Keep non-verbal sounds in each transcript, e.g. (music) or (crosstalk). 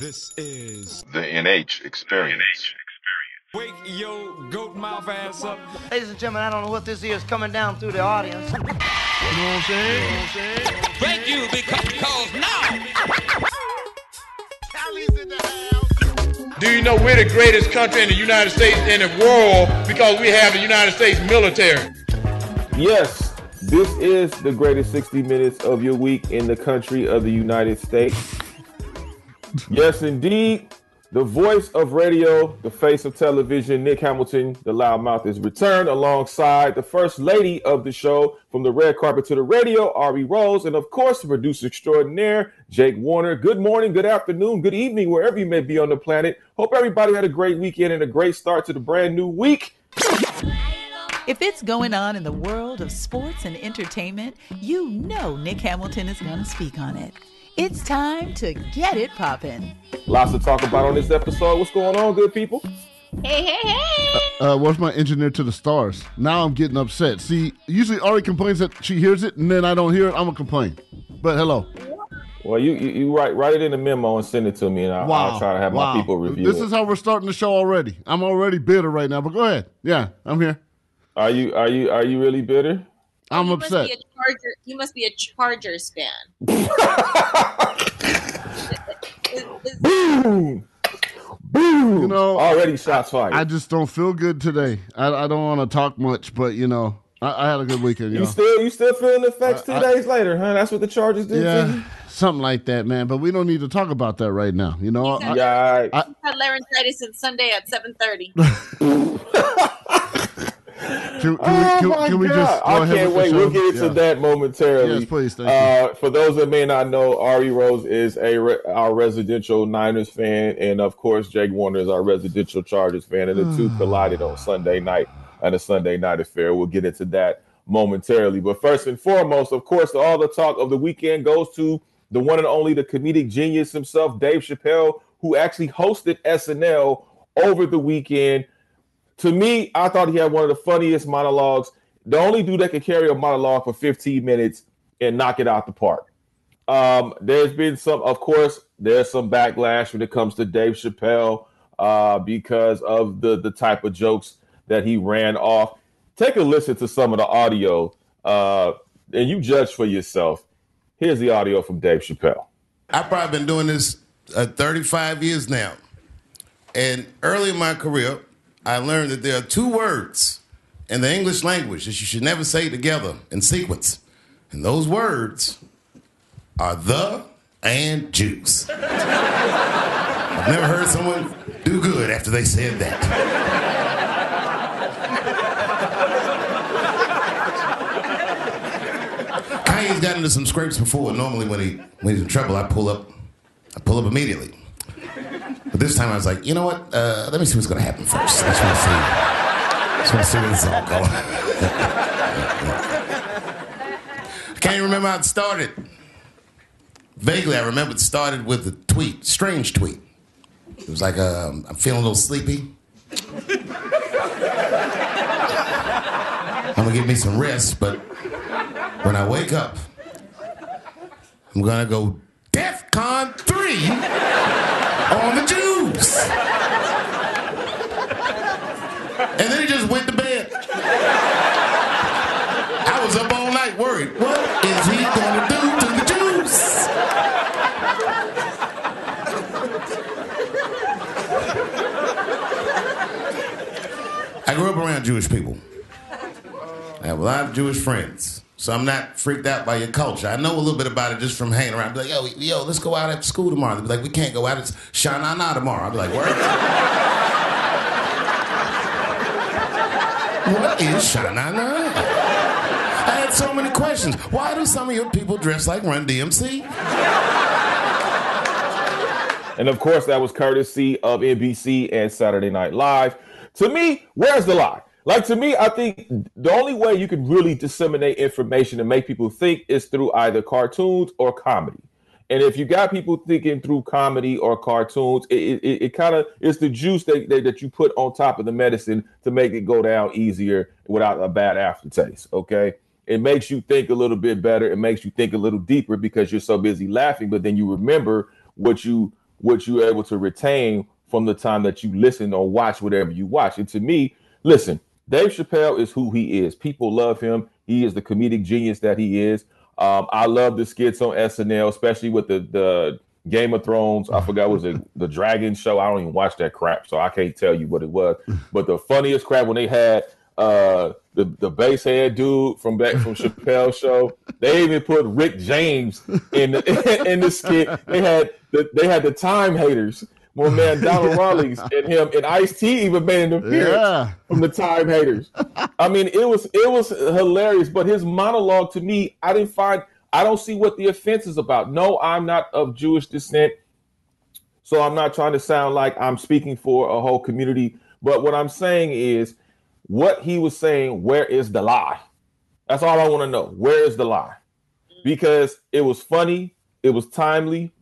This is the NH experience. Wake yo goat mouth ass up. Ladies and gentlemen, I don't know what this is coming down through the audience. You know what I'm saying? You know what I'm saying? Thank you because now. Do you know we're the greatest country in the United States in the world because we have the United States military? Yes, this is the greatest 60 minutes of your week in the country of the United States. (laughs) Yes, indeed. The voice of radio, the face of television, Nick Hamilton, the loudmouth, is returned alongside the first lady of the show from the red carpet to the radio, Ari Rose, and of course, the producer extraordinaire, Jake Warner. Good morning, good afternoon, good evening, wherever you may be on the planet. Hope everybody had a great weekend and a great start to the brand new week. If it's going on in the world of sports and entertainment, you know Nick Hamilton is going to speak on it. It's time to get it poppin'. Lots to talk about on this episode. What's going on, good people? Hey, hey, hey! Uh, where's my engineer to the stars? Now I'm getting upset. See, usually Ari complains that she hears it, and then I don't hear it. I'm gonna complain. But hello. Well, you you, you write write it in a memo and send it to me, and I'll, Wow. I'll try to have wow. my people review it. This it. is how we're starting the show already. I'm already bitter right now. But go ahead. Yeah, I'm here. Are you are you are you really bitter? I'm you upset. Must a Charger, you must be a Chargers fan. Is- (laughs) is- Boom, boom. You know, already shots fired. I just don't feel good today. I, I don't want to talk much, but you know, I, I had a good weekend. You, you know? still you still feeling the effects two I- I- days later, huh? That's what the Chargers did to yeah, you. something like that, man. But we don't need to talk about that right now. You know, I, Yeah, all right. I- had laryngitis since Sunday at seven thirty. (laughs) can, can oh we, can, can we just? Go I ahead can't wait. We'll get into Yeah. that momentarily. Yes, please. Thank you. Uh, for those that may not know, Ari Rose is a re- our residential Niners fan, and of course, Jake Warner is our residential Chargers fan, and the two (sighs) collided on Sunday night at a Sunday night affair. We'll get into that momentarily. But first and foremost, of course, all the talk of the weekend goes to the one and only, the comedic genius himself, Dave Chappelle, who actually hosted SNL over the weekend. To me, I thought he had one of the funniest monologues. The only dude that could carry a monologue for 15 minutes and knock it out the park. Um, there's been some, of course, there's some backlash when it comes to Dave Chappelle uh, because of the the type of jokes that he ran off. Take a listen to some of the audio, uh, and you judge for yourself. Here's the audio from Dave Chappelle. I've probably been doing this uh, 35 years now. And early in my career, I learned that there are two words in the English language that you should never say together in sequence. And those words are the and juice. (laughs) I've never heard someone do good after they said that. Kanye's got into some scrapes before. Normally, when he when he's in trouble, I pull up, I pull up immediately. But this time, I was like, you know what? Uh, let me see what's going to happen first. I just want to see. Just want to see is all going. I (laughs) can't even remember how it started. Vaguely, I remember it started with a tweet, strange tweet. It was like, um, I'm feeling a little sleepy. I'm gonna give me some rest, but when I wake up, I'm gonna go DEFCON 3 on the Jews. And then he just went to bed. I was up all night worried. What is he gonna do to the Jews? I grew up around Jewish people. I have a lot of Jewish friends. So I'm not freaked out by your culture. I know a little bit about it just from hanging around. Be like, yo, yo, let's go out after school tomorrow. They'll be like, we can't go out. It's Shana Na tomorrow. I'll be like, word? what is Shana Na? I had so many questions. Why do some of your people dress like Run DMC? And of course, that was courtesy of NBC and Saturday Night Live. To me, where's the lie? Like to me, I think the only way you can really disseminate information and make people think is through either cartoons or comedy. And if you got people thinking through comedy or cartoons, it, it, it kind of is the juice that, that, that you put on top of the medicine to make it go down easier without a bad aftertaste. Okay. It makes you think a little bit better. It makes you think a little deeper because you're so busy laughing, but then you remember what you what you're able to retain from the time that you listen or watch whatever you watch. And to me, listen, Dave Chappelle is who he is. People love him. He is the comedic genius that he is. Um, I love the skits on SNL, especially with the the Game of Thrones. I forgot what was it the Dragon Show. I don't even watch that crap, so I can't tell you what it was. (laughs) But the funniest crap when they had uh the the bass head dude from back from Chappelle show. They even put Rick James in the (laughs) in the skit. They had the they had the time haters. My man (laughs) Donnell Rawlings and him and Ice T even made an appearance Yeah. from the time haters. I mean, it was it was hilarious, but his monologue to me, I didn't find I don't see what the offense is about. No, I'm not of Jewish descent. So I'm not trying to sound like I'm speaking for a whole community, but what I'm saying is what he was saying, where is the lie? That's all I want to know. Where is the lie? Because it was funny, it was timely,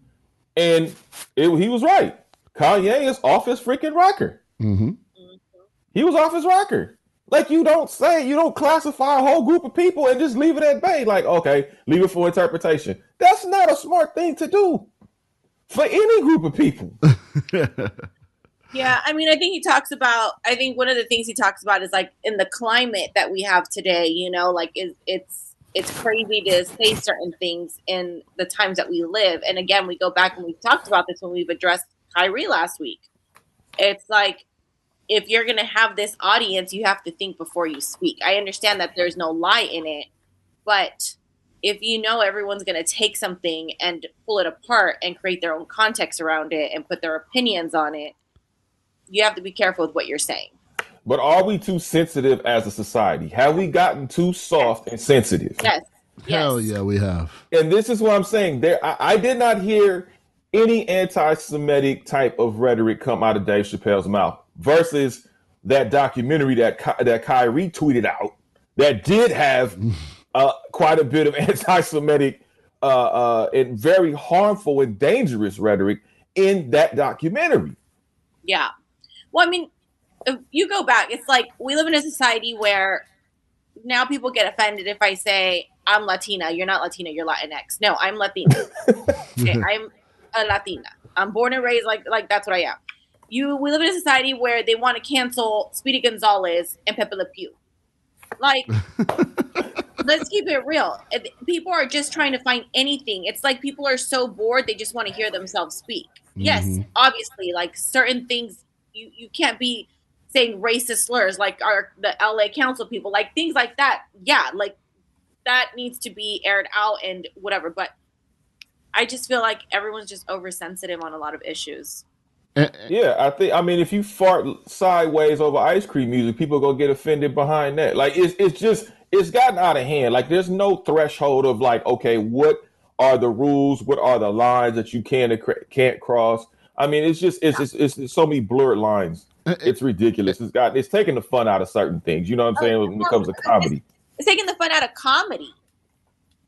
and it, he was right. Kanye is off his freaking rocker. Mm-hmm. He was off his rocker. Like you don't say, you don't classify a whole group of people and just leave it at bay. Like, okay, leave it for interpretation. That's not a smart thing to do for any group of people. (laughs) Yeah, I mean, I think he talks about. I think one of the things he talks about is like in the climate that we have today. You know, like it, it's it's crazy to say certain things in the times that we live. And again, we go back and we've talked about this when we've addressed Kyrie last week. It's like if you're going to have this audience, you have to think before you speak. I understand that there's no lie in it, but if you know everyone's going to take something and pull it apart and create their own context around it and put their opinions on it, you have to be careful with what you're saying. But are we too sensitive as a society? Have we gotten too soft and sensitive? Yes. Hell yeah, we have. And this is what I'm saying. There, I, I did not hear any anti-Semitic type of rhetoric come out of Dave Chappelle's mouth versus that documentary that Ky- that Kyrie tweeted out that did have uh, quite a bit of (laughs) anti-Semitic uh, uh, and very harmful and dangerous rhetoric in that documentary. Yeah. Well, I mean, if you go back, it's like we live in a society where now people get offended if I say I'm Latina. You're not Latina. You're Latinx. No, I'm Latina. (laughs) okay, I'm a Latina. I'm born and raised like like that's what I am. You we live in a society where they want to cancel Speedy Gonzalez and Pepe Le Pew. Like, (laughs) let's keep it real. People are just trying to find anything. It's like people are so bored they just want to hear themselves speak. Yes, Mhm. obviously, like certain things you you can't be saying racist slurs like our the LA council people, like things like that. Yeah, like that needs to be aired out and whatever. But I just feel like everyone's just oversensitive on a lot of issues. Eh, eh. Yeah, I think. I mean, if you fart sideways over ice cream music, people gonna get offended behind that. Like it's it's just it's gotten out of hand. Like there's no threshold of like, okay, what are the rules? What are the lines that you can and can't cross? I mean, it's just it's it's, it's, it's so many blurred lines. Eh, it's ridiculous. It's got it's taking the fun out of certain things. You know what I'm oh, saying when it comes to comedy. It's taking the fun out of comedy.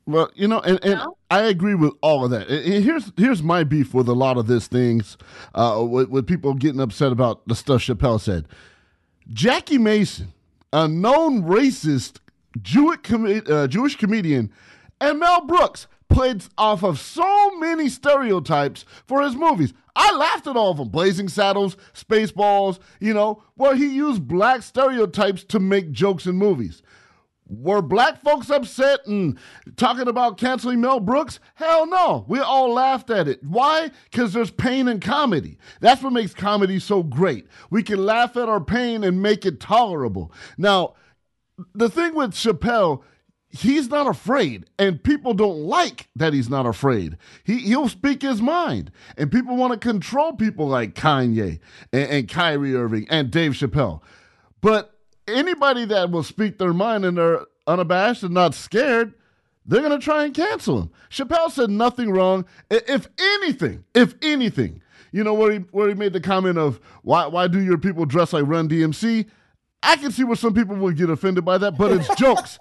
Well, you know, and, and I agree with all of that. And here's here's my beef with a lot of these things, uh, with, with people getting upset about the stuff Chappelle said. Jackie Mason, a known racist Jewish com- uh, Jewish comedian, and Mel Brooks played off of so many stereotypes for his movies. I laughed at all of them. Blazing Saddles, Spaceballs, you know, where he used black stereotypes to make jokes in movies. Were black folks upset and talking about canceling Mel Brooks? Hell no. We all laughed at it. Why? Because there's pain in comedy. That's what makes comedy so great. We can laugh at our pain and make it tolerable. Now, the thing with Chappelle, he's not afraid, and people don't like that he's not afraid. He he'll speak his mind, and people want to control people like Kanye and, and Kyrie Irving and Dave Chappelle. But anybody that will speak their mind and they're unabashed and not scared, they're gonna try and cancel him. Chappelle said nothing wrong. If anything, if anything, you know where he where he made the comment of why why do your people dress like Run DMC? I can see where some people would get offended by that, but it's (laughs) jokes.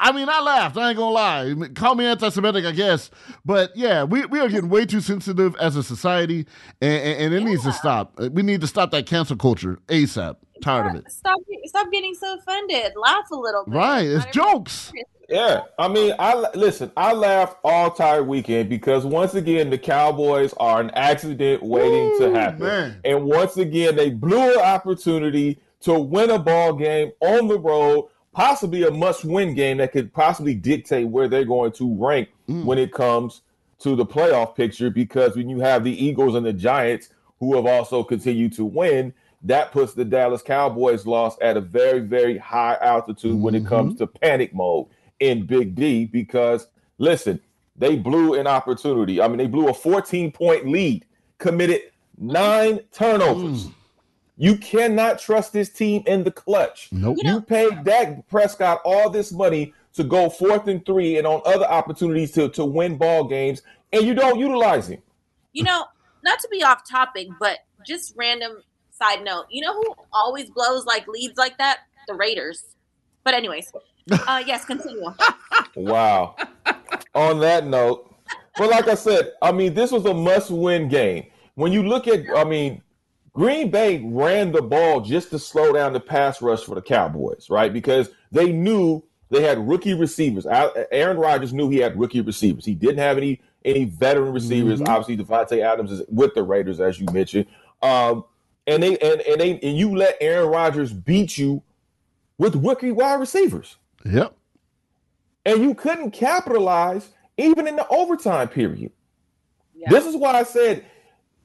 I mean, I laughed. I ain't gonna lie. Call me anti-Semitic, I guess, but yeah, we, we are getting way too sensitive as a society, and, and, and it needs to stop. We need to stop that cancel culture asap. Tired of it. Stop stop getting so offended. Laugh a little bit. Right, it's jokes. Yeah, I mean, I listen. I laughed all entire weekend because once again the Cowboys are an accident waiting Ooh, to happen, man. and once again they blew an opportunity to win a ball game on the road, possibly a must-win game that could possibly dictate where they're going to rank mm. when it comes to the playoff picture. Because when you have the Eagles and the Giants who have also continued to win, that puts the Dallas Cowboys loss at a very, very high altitude when it mm-hmm. comes to panic mode in Big D. Because listen, they blew an opportunity. I mean, they blew a 14 point lead, committed nine turnovers. Mm. You cannot trust this team in the clutch. Nope. You paid Dak Prescott all this money to go fourth and three and on other opportunities to, to win ball games, and you don't utilize him. You know, not to be off topic, but just random side note. You know who always blows like leads like that? The Raiders. But anyways, (laughs) uh, yes, continue. Wow. On that note, but like I said, I mean, this was a must-win game. When you look at, I mean, Green Bay ran the ball just to slow down the pass rush for the Cowboys, right? Because they knew they had rookie receivers. Aaron Rodgers knew he had rookie receivers. He didn't have any any veteran receivers. Obviously, Davante Adams is with the Raiders, as you mentioned. Um, and they and, and they and you let Aaron Rodgers beat you with rookie wide receivers Yep. and you couldn't capitalize even in the overtime period. Yeah. This is why I said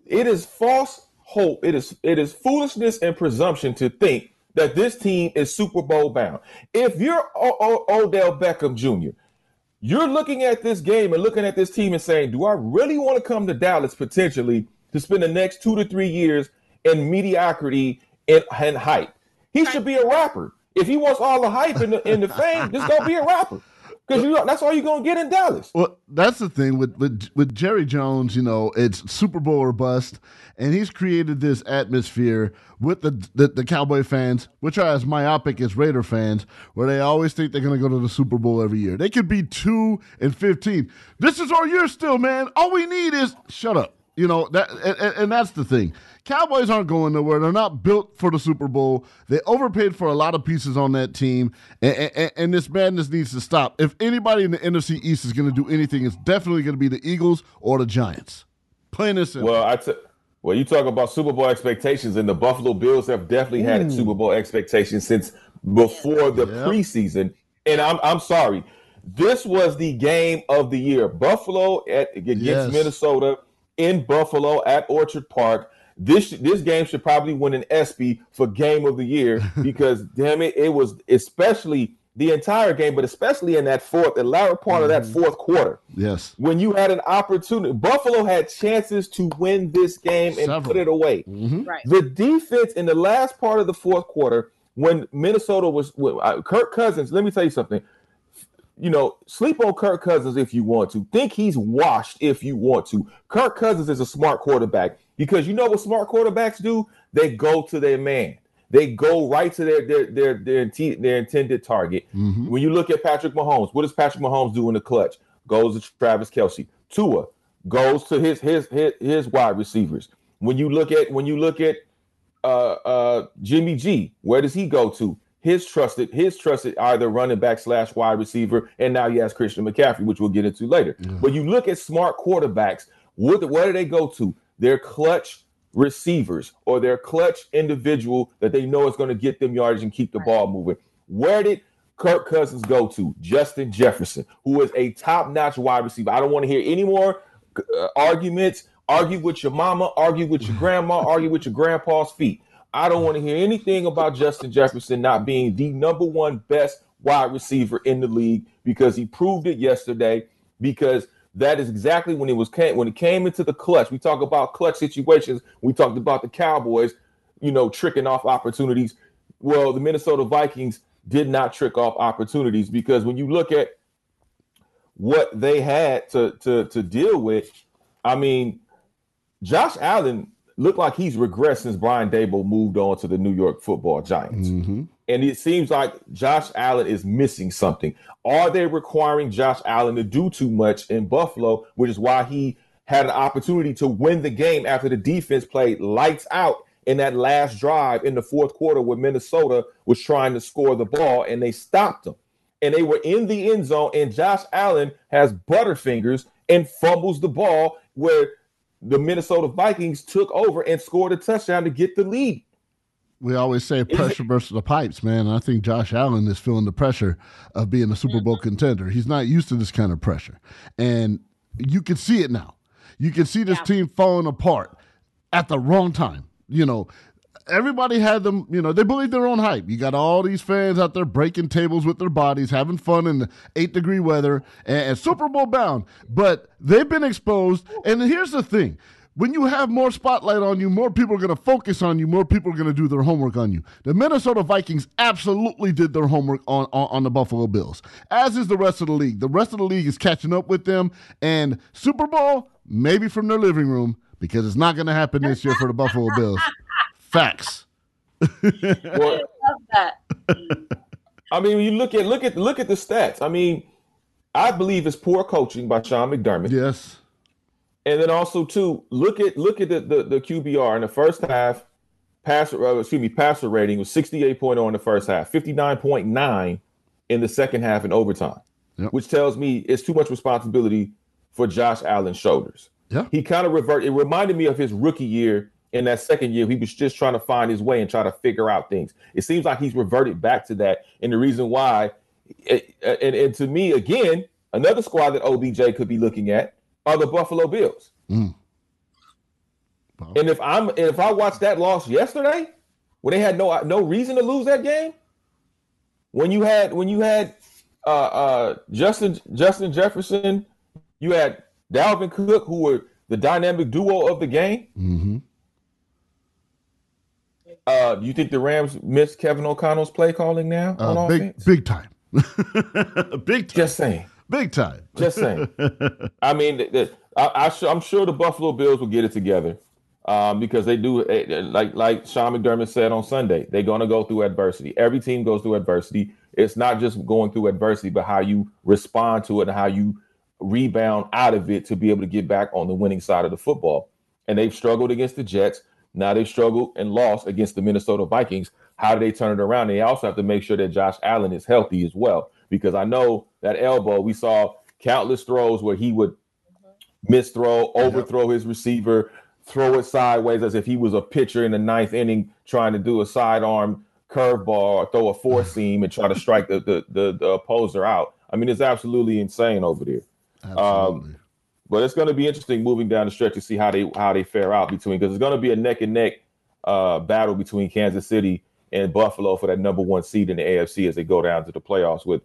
it is false hope. It is it is foolishness and presumption to think that this team is Super Bowl bound. If you're o- o- Odell Beckham Jr., you're looking at this game and looking at this team and saying, "Do I really want to come to Dallas potentially to spend the next two to three years in mediocrity and, and hype?" He should be a rapper. If he wants all the hype and the, and the fame, just go be a rapper. Because you that's all you're gonna get in Dallas. Well, that's the thing with, with with Jerry Jones. You know, it's Super Bowl or bust, and he's created this atmosphere with the, the the Cowboy fans, which are as myopic as Raider fans, where they always think they're going to go to the Super Bowl every year. They could be two and fifteen. This is our year still, man. All we need is shut up. You know that, and, and- and that's the thing. Cowboys aren't going nowhere. They're not built for the Super Bowl. They overpaid for a lot of pieces on that team, and, and, and this madness needs to stop. If anybody in the NFC East is going to do anything, it's definitely going to be the Eagles or the Giants. Plain and simple. Well, I t- well, you talk about Super Bowl expectations, and the Buffalo Bills have definitely had hmm. Super Bowl expectations since before the Yep. preseason. And I'm I'm sorry, this was the game of the year. Buffalo at against Yes. Minnesota in Buffalo at Orchard Park. This this game should probably win an ESPY for game of the year (laughs) because damn it, it was especially the entire game, but especially in that fourth, the latter part of that fourth quarter yes. when you had an opportunity. Buffalo had chances to win this game and Several. put it away. Right. The defense in the last part of the fourth quarter, when Minnesota was well, uh, Kirk Cousins, let me tell you something. You know, sleep on Kirk Cousins if you want to. Think he's washed if you want to. Kirk Cousins is a smart quarterback because you know what smart quarterbacks do? They go to their man. They go right to their their their their, their intended target. When you look at Patrick Mahomes, what does Patrick Mahomes do in the clutch? Goes to Travis Kelce. Tua goes to his his his, his wide receivers. When you look at when you look at uh, uh, Jimmy G, where does he go to? His trusted, his trusted either running back slash wide receiver, and now he has Christian McCaffrey, which we'll get into later. But you look at smart quarterbacks, what where do they go to? Their clutch receivers or their clutch individual that they know is going to get them yardage and keep the ball moving. Where did Kirk Cousins go to? Justin Jefferson, who is a top-notch wide receiver. I don't want to hear any more uh, arguments. Argue with your mama, argue with your grandma, (laughs) argue with your grandpa's feet. I don't want to hear anything about Justin Jefferson not being the number one best wide receiver in the league because he proved it yesterday. Because that is exactly when it was came when it came into the clutch. We talk about clutch situations. We talked about the Cowboys, you know, tricking off opportunities. Well, the Minnesota Vikings did not trick off opportunities because when you look at what they had to to to deal with, I mean, Josh Allen looked like he's regressed since Brian Daboll moved on to the New York Football Giants. Mm-hmm. And it seems like Josh Allen is missing something. Are they requiring Josh Allen to do too much in Buffalo, which is why he had an opportunity to win the game after the defense played lights out in that last drive in the fourth quarter where Minnesota was trying to score the ball and they stopped them. and they were in the end zone, and Josh Allen has butterfingers and fumbles the ball where the Minnesota Vikings took over and scored a touchdown to get the lead. We always say pressure versus the pipes, man. And I think Josh Allen is feeling the pressure of being a Super Bowl contender. He's not used to this kind of pressure. And you can see it now. You can see this Yeah. team falling apart at the wrong time. You know, everybody had them, you know, they believe their own hype. You got all these fans out there breaking tables with their bodies, having fun in the eight degree weather and, and Super Bowl bound. But they've been exposed. And here's the thing. When you have more spotlight on you, more people are going to focus on you, more people are going to do their homework on you. The Minnesota Vikings absolutely did their homework on, on, on the Buffalo Bills, as is the rest of the league. The rest of the league is catching up with them. And Super Bowl, maybe from their living room, because it's not going to happen this year for the Buffalo Bills. (laughs) Facts. Well, love that. I mean, when you look at look at look at the stats. I mean, I believe it's poor coaching by Sean McDermott. Yes. And then also too, look at look at the the, the QBR in the first half. Passer, uh, excuse me, passer rating was 68.0 in the first half, 59.9 in the second half in overtime, Yep. which tells me it's too much responsibility for Josh Allen's shoulders. Yeah. He kind of reverted. It reminded me of his rookie year. In that second year, he was just trying to find his way and try to figure out things. It seems like he's reverted back to that, and the reason why, it- and, and to me, again, another squad that OBJ could be looking at are the Buffalo Bills. Mm. Wow. And if I'm and if I watched that loss yesterday, when they had no no reason to lose that game, when you had when you had uh uh Justin Justin Jefferson, you had Dalvin Cook, who were the dynamic duo of the game. hmm Uh, do you think the Rams missed Kevin O'Connell's play calling now Uh, big, offense? big time. (laughs) big time. Just saying. Big time. Just saying. (laughs) I mean, I, I'm sure the Buffalo Bills will get it together um, because they do, eh, eh, like like Sean McDermott said on Sunday, they're going to go through adversity. Every team goes through adversity. It's not just going through adversity, but how you respond to it and how you rebound out of it to be able to get back on the winning side of the football. And they've struggled against the Jets. Now they've struggled and lost against the Minnesota Vikings. How do they turn it around? They also have to make sure that Josh Allen is healthy as well, because I know that elbow. We saw countless throws where he would mm-hmm. miss throw, overthrow his receiver, throw it sideways as if he was a pitcher in the ninth inning trying to do a sidearm curveball or throw a four mm-hmm. seam and try to strike the, the the the opposer out. I mean, it's absolutely insane over there. Um, absolutely. But it's going to be interesting moving down the stretch to see how they how they fare out between because it's going to be a neck and neck uh, battle between Kansas City and Buffalo for that number one seed in the AFC as they go down to the playoffs with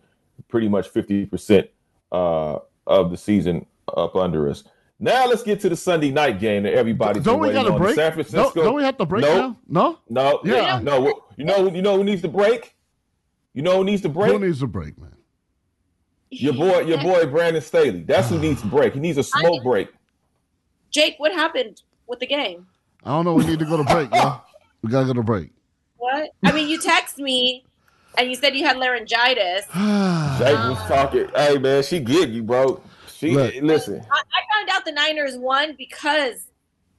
pretty much fifty percent uh, of the season up under us. Now let's get to the Sunday night game that everybody's don't we waiting got to on. break? San Don't, Francisco. don't we have to break Nope. now? No? No, Yeah. no. You know, you know who needs to break. You know who needs to break? Who needs a break, man? your boy, your boy Brandon Staley. That's who (sighs) needs to break. He needs a smoke break. Jake, what happened with the game? I don't know. We need to go to break, yo. We got to go to break. What? I mean, you text me and you said you had laryngitis. (sighs) Jake was talking. Hey man, she get you, bro. She Look. listen. I, I found out the Niners won because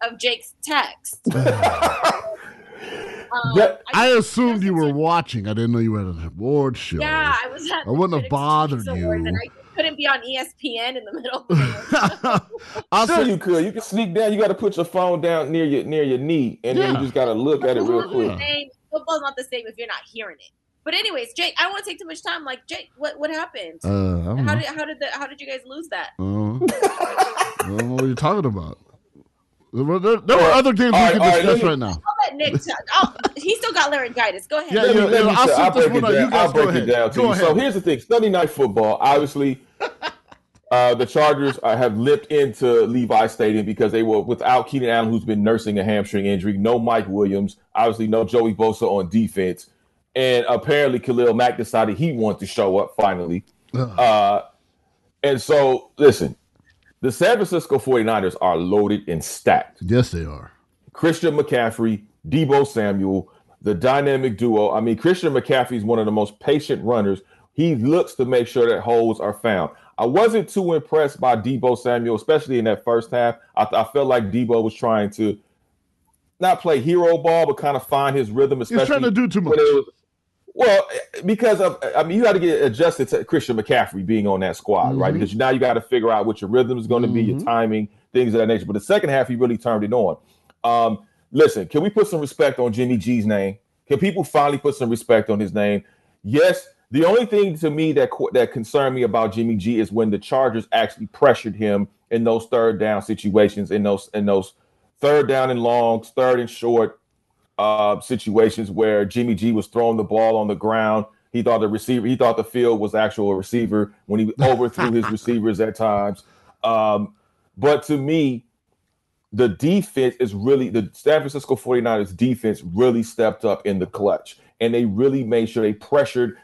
of Jake's text. (laughs) Um, That- I assumed you were watching. I didn't know you were at an award show. yeah, I was. At I wouldn't have bothered you. I couldn't be on ESPN in the middle. Of the (laughs) I Sure said, you could. You can sneak down. You got to put your phone down near your near your knee, and then you just got to look at it real Football's not quick. the same. Football's not the same if you're not hearing it. But anyways, Jake, I don't want to take too much time. Like Jake, what what happened? uh, how know. did how did the how did you guys lose that? Uh, I don't know what you're talking about. There, were- there, there were other games All we right, can discuss let me- right now. I'll let Nick. T- oh, he still got laryngitis. Go ahead. Yeah, Let me, yeah, let I'll I'll break it one out. You down. guys I'll go break ahead. it down to Go you. So here's the thing: Sunday night football. Obviously, uh, the Chargers uh, have limped into Levi Stadium because they were without Keenan Allen, who's been nursing a hamstring injury. No Mike Williams. Obviously, no Joey Bosa on defense. And apparently, Khalil Mack decided he wanted to show up finally. Uh, and so, listen, the San Francisco 49ers are loaded and stacked. Yes, they are. Christian McCaffrey, Deebo Samuel, the dynamic duo. I mean, Christian McCaffrey is one of the most patient runners. He looks to make sure that holes are found. I wasn't too impressed by Deebo Samuel, especially in that first half. I, I felt like Deebo was trying to not play hero ball, but kind of find his rhythm. Especially trying to do too when much. it was- Well, because of, I mean, you got to get adjusted to Christian McCaffrey being on that squad, mm-hmm. right? Because now you got to figure out what your rhythm is going to mm-hmm. be, your mm-hmm. timing, things of that nature. But the second half, he really turned it on. Um, listen, can we put some respect on Jimmy G's name? Can people finally put some respect on his name? Yes. The only thing to me that that concerned me about Jimmy G is when the Chargers actually pressured him in those third down situations, in those in those third down and longs, third and short uh, situations where Jimmy G was throwing the ball on the ground. He thought the receiver, he thought the field was actual receiver when he overthrew his (laughs) receivers at times. Um, but to me, the defense is really the San Francisco 49ers defense really stepped up in the clutch and they really made sure they pressured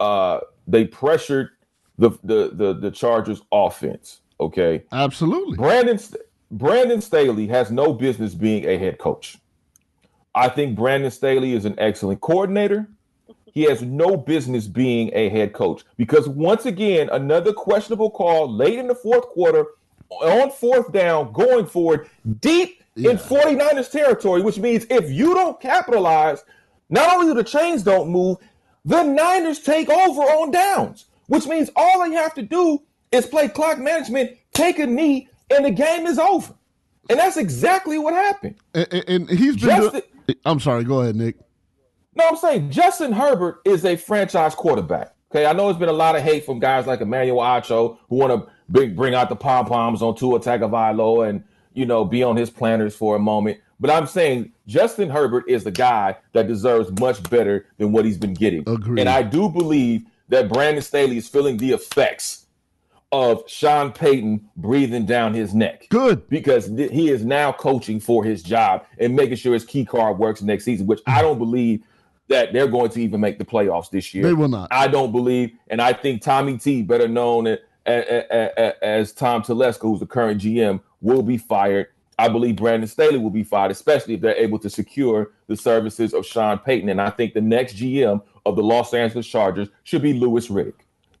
uh they pressured the the the, the Chargers offense. Okay. Absolutely. Brandon Brandon Staley has no business being a head coach. I think Brandon Staley is an excellent coordinator. He has no business being a head coach because once again, another questionable call late in the fourth quarter on fourth down, going forward deep yeah. in 49ers territory, which means if you don't capitalize, not only do the chains don't move, the Niners take over on downs, which means all they have to do is play clock management, take a knee, and the game is over. And that's exactly what happened. And, and he's been. Justin, I'm sorry. Go ahead, Nick. No, I'm saying Justin Herbert is a franchise quarterback. Okay, I know there's been a lot of hate from guys like Emmanuel Acho who want to bring bring out the pom poms on Tua Tagovailoa and you know be on his planners for a moment. But I'm saying Justin Herbert is the guy that deserves much better than what he's been getting. Agreed. And I do believe that Brandon Staley is feeling the effects of Sean Payton breathing down his neck. Good. Because th- he is now coaching for his job and making sure his key card works next season, which I don't believe that they're going to even make the playoffs this year. They will not. I don't believe, and I think Tommy T, better known as, as, as Tom Telesco, who's the current GM, will be fired. I believe Brandon Staley will be fired, especially if they're able to secure the services of Sean Payton. And I think the next GM of the Los Angeles Chargers should be Louis Riddick.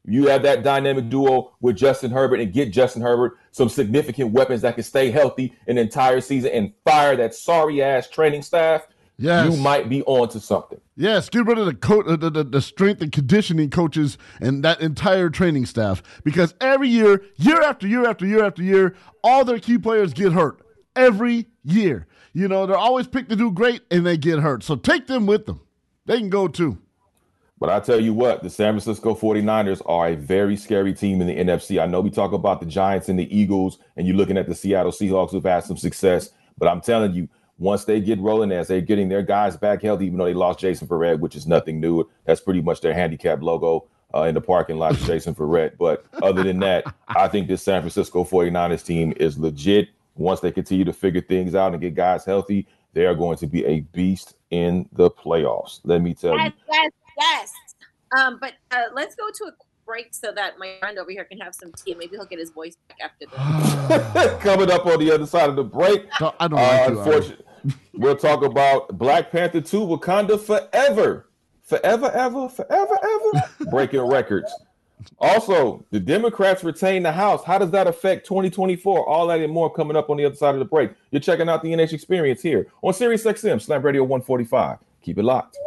You have that dynamic duo with Justin Herbert and get Justin Herbert some significant weapons that can stay healthy an entire season and fire that sorry ass training staff. Yes. You might be on to something. Yes, get rid of the, co- the, the, the strength and conditioning coaches and that entire training staff because every year, year after year after year after year, all their key players get hurt every year. You know, they're always picked to do great and they get hurt. So take them with them. They can go too. But I tell you what, the San Francisco 49ers are a very scary team in the NFC. I know we talk about the Giants and the Eagles, and you're looking at the Seattle Seahawks who've had some success. But I'm telling you, once they get rolling as they're getting their guys back healthy, even though they lost Jason Verrett, which is nothing new. That's pretty much their handicap logo uh, in the parking lot, Jason Verrett. But other than that, I think this San Francisco 49ers team is legit. Once they continue to figure things out and get guys healthy, they are going to be a beast in the playoffs. Let me tell yes, you. Yes, Yes. Um, but uh, let's go to a break so that my friend over here can have some tea and maybe he'll get his voice back after this. (laughs) Coming up on the other side of the break. No, I don't uh, like unfortunately, (laughs) we'll talk about Black Panther 2 Wakanda Forever. Forever, ever, forever, ever. (laughs) Breaking records. Also, the Democrats retain the House. How does that affect 2024? All that and more coming up on the other side of the break. You're checking out the NH Experience here on Sirius XM, Slam Radio 145. Keep it locked.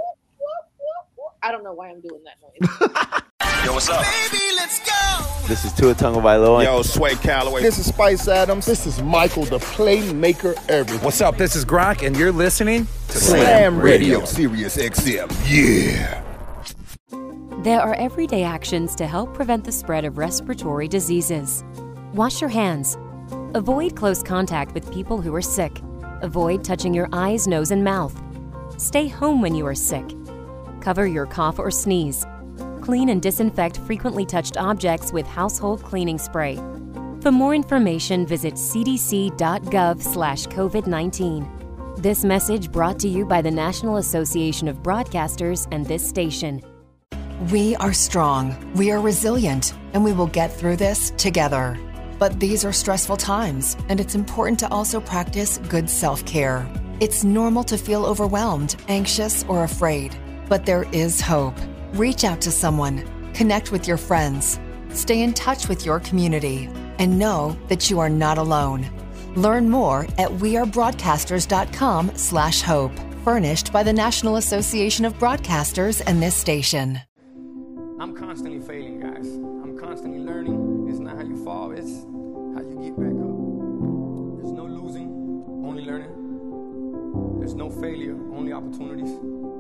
I don't know why I'm doing that noise. (laughs) Yo, what's up? Baby, let's go. This is Tua Tagovailoa. Yo, Sway Calloway. This is Spice Adams. This is Michael, the playmaker everything. What's up? This is Gronk, and you're listening to Slam, Slam Radio. Radio, Sirius XM. Yeah. There are everyday actions to help prevent the spread of respiratory diseases. Wash your hands. Avoid close contact with people who are sick. Avoid touching your eyes, nose, and mouth. Stay home when you are sick. Cover your cough or sneeze. Clean and disinfect frequently touched objects with household cleaning spray. For more information, visit cdc.gov/covid19. This message brought to you by the National Association of Broadcasters and this station. We are strong, we are resilient, and we will get through this together. But these are stressful times, and it's important to also practice good self care. It's normal to feel overwhelmed, anxious, or afraid. But there is hope. Reach out to someone, connect with your friends, stay in touch with your community, and know that you are not alone. Learn more at wearebroadcasters.com slash hope. Furnished by the National Association of Broadcasters and this station. I'm constantly failing, guys. I'm constantly learning. It's not how you fall, it's how you get back up. There's no losing, only learning. There's no failure, only opportunities.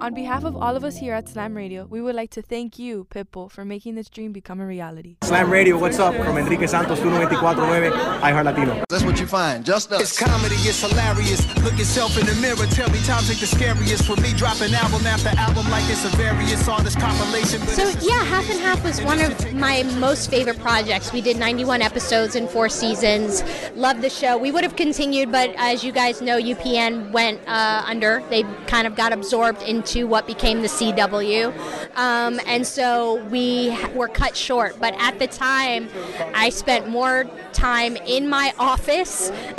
On behalf of all of us here at Slam Radio, we would like to thank you, Pitbull, for making this dream become a reality. Slam Radio, what's up? From Enrique Santos, 1249, iHeart Latino. That's what you find, just us. It's comedy, it's hilarious. Look yourself in the mirror, tell me times ain't the scariest. For me, dropping album after album like it's a various artist compilation. So, yeah, Half and Half was one of my most favorite projects. We did 91 episodes in four seasons. Loved the show. We would have continued, but as you guys know, UPN went uh, under. They kind of got absorbed into what became the CW. Um, and so we were cut short. But at the time, I spent more time in my office. (laughs) uh,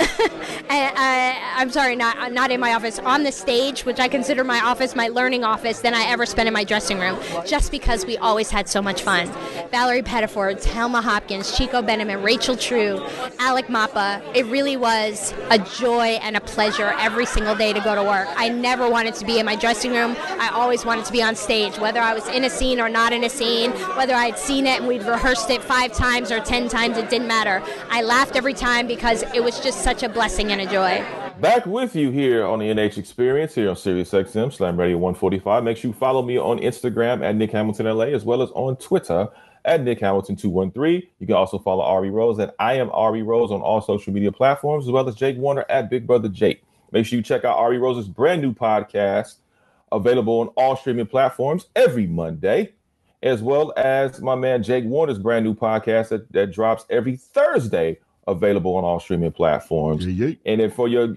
I'm sorry, not not in my office, on the stage, which I consider my office, my learning office, than I ever spent in my dressing room, just because we always had so much fun. Valarie Pettiford, Telma Hopkins, Chico Benymon, Rachel True, Alec Mapa. It really was a joy and a pleasure every single day to go to work. I never wanted to be in my dressing room. I always wanted to be on stage, whether I was in a scene or not in a scene, whether I'd seen it and we'd rehearsed it five times or ten times, it didn't matter. I laughed every time because it was just such a blessing and a joy. Back with you here on the NH Experience here on Sirius XM Slam Radio 145. Make sure you follow me on Instagram at Nick Hamilton LA as well as on Twitter at Nick Hamilton 213. You can also follow Ari Rose at I am Ari Rose on all social media platforms as well as Jake Warner at Big Brother Jake. Make sure you check out Ari Rose's brand new podcast available on all streaming platforms every Monday, as well as my man Jake Warner's brand new podcast that, that drops every Thursday, available on all streaming platforms. Yeah, And then for your,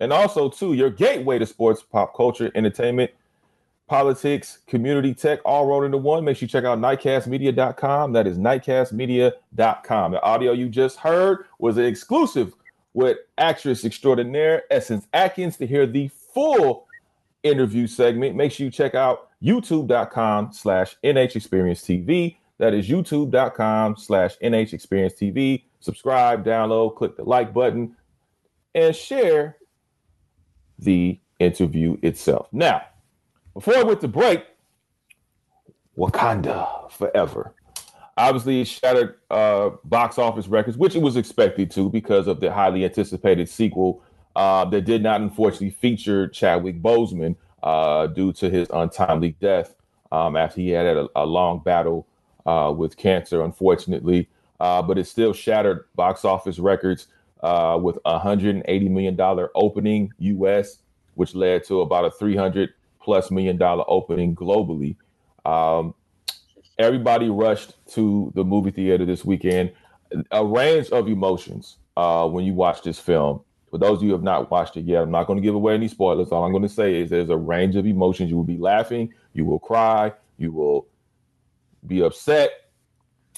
and also too, your gateway to sports, pop culture, entertainment, politics, community tech, all rolled into one. Make sure you check out nightcastmedia.com. That is nightcastmedia.com. The audio you just heard was an exclusive with actress extraordinaire Essence Atkins to hear the full interview segment, make sure you check out youtube.com slash NH Experience TV. That is youtube.com slash NH Experience TV. Subscribe, download, click the like button, and share the interview itself. Now, before I went to break, Wakanda Forever. Obviously, it shattered uh, box office records, which it was expected to because of the highly anticipated sequel uh, that did not unfortunately feature Chadwick Boseman uh, due to his untimely death um, after he had a, a long battle uh, with cancer, unfortunately. Uh, but it still shattered box office records uh, with a $180 million opening US, which led to about a 300 plus million dollar opening globally. Um, everybody rushed to the movie theater this weekend. A range of emotions uh, when you watch this film. For those of you who have not watched it yet, I'm not going to give away any spoilers. All I'm going to say is there's a range of emotions. You will be laughing, you will cry, you will be upset,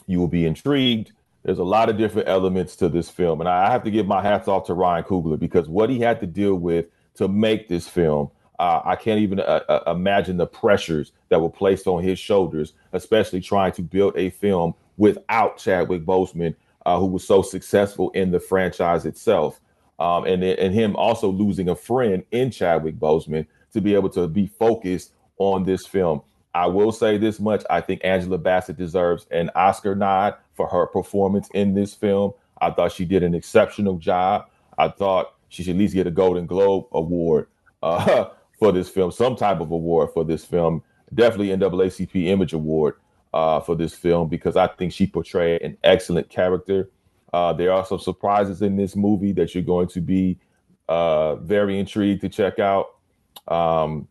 you will be intrigued. There's a lot of different elements to this film. And I have to give my hats off to Ryan Coogler because what he had to deal with to make this film, uh, I can't even uh, uh, imagine the pressures that were placed on his shoulders, especially trying to build a film without Chadwick Boseman, uh, who was so successful in the franchise itself um, and and him also losing a friend in Chadwick Boseman to be able to be focused on this film. I will say this much: I think Angela Bassett deserves an Oscar nod for her performance in this film. I thought she did an exceptional job. I thought she should at least get a Golden Globe award (laughs) uh, for this film, some type of award for this film. Definitely NAACP Image Award. Uh, for this film because I think she portrayed an excellent character. Uh, there are some surprises in this movie that you're going to be uh, very intrigued to check out. Um,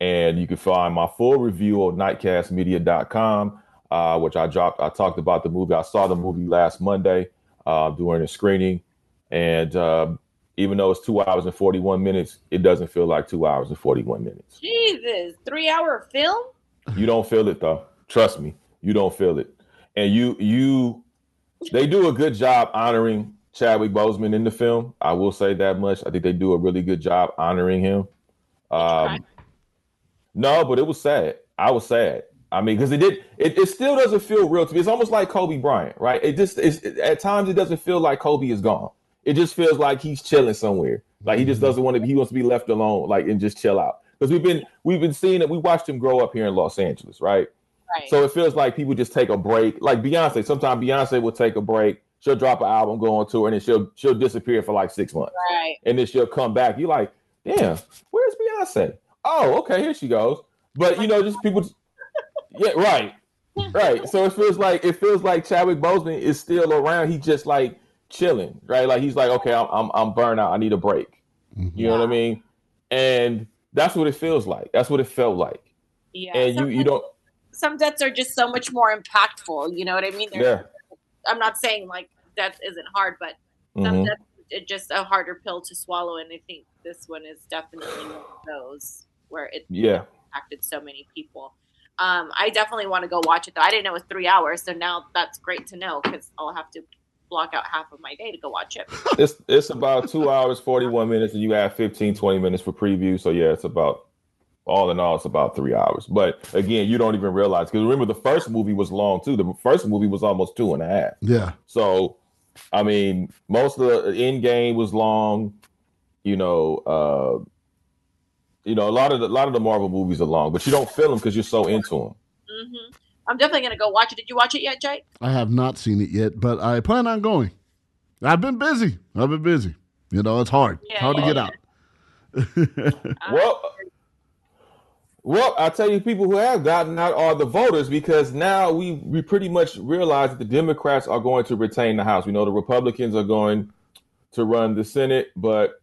and you can find my full review on nightcastmedia.com, uh, which I dropped. I talked about the movie. I saw the movie last Monday uh, during a screening. And uh, even though it's two hours and 41 minutes, it doesn't feel like two hours and 41 minutes. Jesus, three hour film? You don't feel it though. Trust me, you don't feel it. And you, you, they do a good job honoring Chadwick Boseman in the film. I will say that much. I think they do a really good job honoring him. Um, no, but it was sad. I was sad. I mean, because it did. It, it still doesn't feel real to me. It's almost like Kobe Bryant, right? It just it's, at times it doesn't feel like Kobe is gone. It just feels like he's chilling somewhere. Like he just doesn't want to. He wants to be left alone, like and just chill out. Because we've been we've been seeing it. We watched him grow up here in Los Angeles, right? Right. So it feels like people just take a break. Like Beyonce, sometimes Beyonce will take a break. She'll drop an album, go on tour, and then she'll she'll disappear for like six months. Right. And then she'll come back. You're like, damn, where's Beyonce? Oh, okay, here she goes. But you know, just people. Yeah, right, right. So it feels like it feels like Chadwick Boseman is still around. He just like chilling, right? Like he's like, okay, I'm I'm, I'm burnt out. I need a break. Mm-hmm. You know what I mean? And that's what it feels like. That's what it felt like. Yeah. And you you don't. Some deaths are just so much more impactful. You know what I mean? They're- Yeah. I'm not saying like death isn't hard, but some Mhm. deaths it's just a harder pill to swallow. And I think this one is definitely one of those where it Yeah. impacted so many people. Um, I definitely want to go watch it though. I didn't know it was three hours, so now that's great to know because I'll have to block out half of my day to go watch it. It's it's about two hours, 41 minutes, and you have 15, 20 minutes for preview. So yeah, it's about all in all, it's about three hours. But again, you don't even realize because remember the first movie was long too. The first movie was almost two and a half. Yeah. So, I mean, most of the end game was long. You know, uh, you know, a lot of the, a lot of the Marvel movies are long, but you don't feel them because you're so into them. hmm I'm definitely gonna go watch it. Did you watch it yet, Jake? I have not seen it yet, but I plan on going. I've been busy. I've been busy. You know, it's hard. Yeah, hard to get out. Well, well, I tell you, people who have gotten out are the voters because now we we pretty much realize that the Democrats are going to retain the House. We know the Republicans are going to run the Senate, but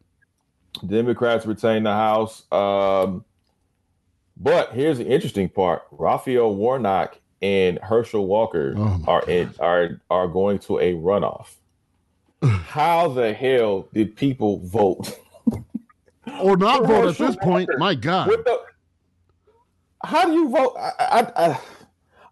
Democrats retain the House. Um, but here's the interesting part: Raphael Warnock and Herschel Walker Oh are in, are are going to a runoff. How the hell did people vote? Or not (laughs) vote at this point. My God. What the- how do you vote? I, I, I,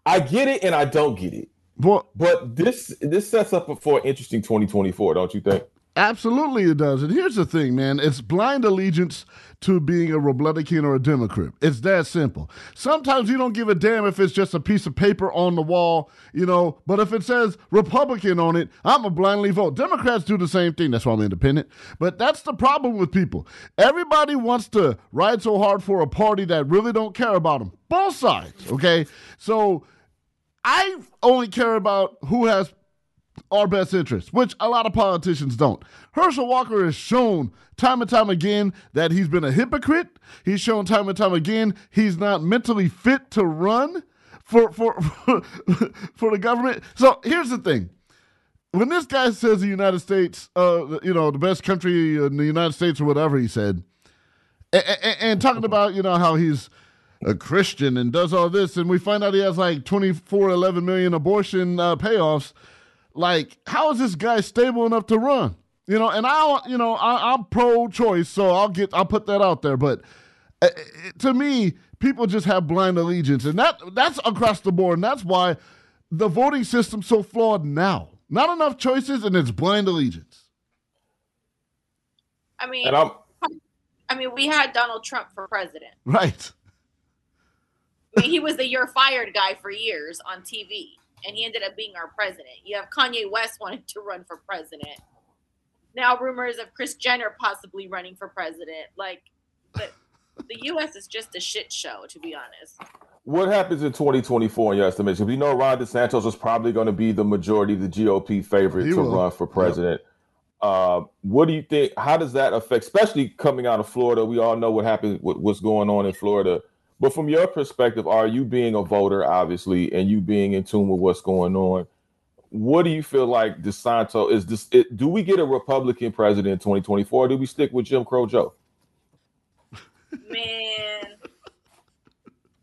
I get it and I don't get it. But but this this sets up for an interesting 2024, don't you think? Absolutely, it does. And here's the thing, man it's blind allegiance to being a Republican or a Democrat. It's that simple. Sometimes you don't give a damn if it's just a piece of paper on the wall, you know, but if it says Republican on it, I'm a blindly vote. Democrats do the same thing. That's why I'm independent. But that's the problem with people. Everybody wants to ride so hard for a party that really don't care about them. Both sides, okay? So I only care about who has our best interest, which a lot of politicians don't. Herschel Walker has shown time and time again that he's been a hypocrite. He's shown time and time again he's not mentally fit to run for for (laughs) for the government. So here's the thing. When this guy says the United States, uh, you know, the best country in the United States or whatever he said, and, and, and talking about, you know, how he's a Christian and does all this, and we find out he has like 24, 11 million abortion uh, payoffs. Like, how is this guy stable enough to run? You know, and I, you know, I, I'm pro-choice, so I'll get, I'll put that out there. But uh, to me, people just have blind allegiance, and that that's across the board, and that's why the voting system's so flawed now. Not enough choices, and it's blind allegiance. I mean, And I'm I mean, we had Donald Trump for president. Right. I mean, he was the "you're fired" guy for years on TV, and he ended up being our president. You have Kanye West (laughs) wanting to run for president. Now rumors of Kris Jenner possibly running for president. Like, the the U.S. is just a shit show, to be honest. What happens in 2024 in your estimation? If we know Ron DeSantis is probably going to be the majority of the GOP favorite He to will. run for president. Uh, what do you think? How does that affect, especially coming out of Florida? We all know what happened, what, what's going on in Florida But from your perspective, are you being a voter, obviously, and you being in tune with what's going on? What do you feel like DeSanto is this? It, do we get a Republican president in 2024? Or do we stick with Jim Crow Joe? Man,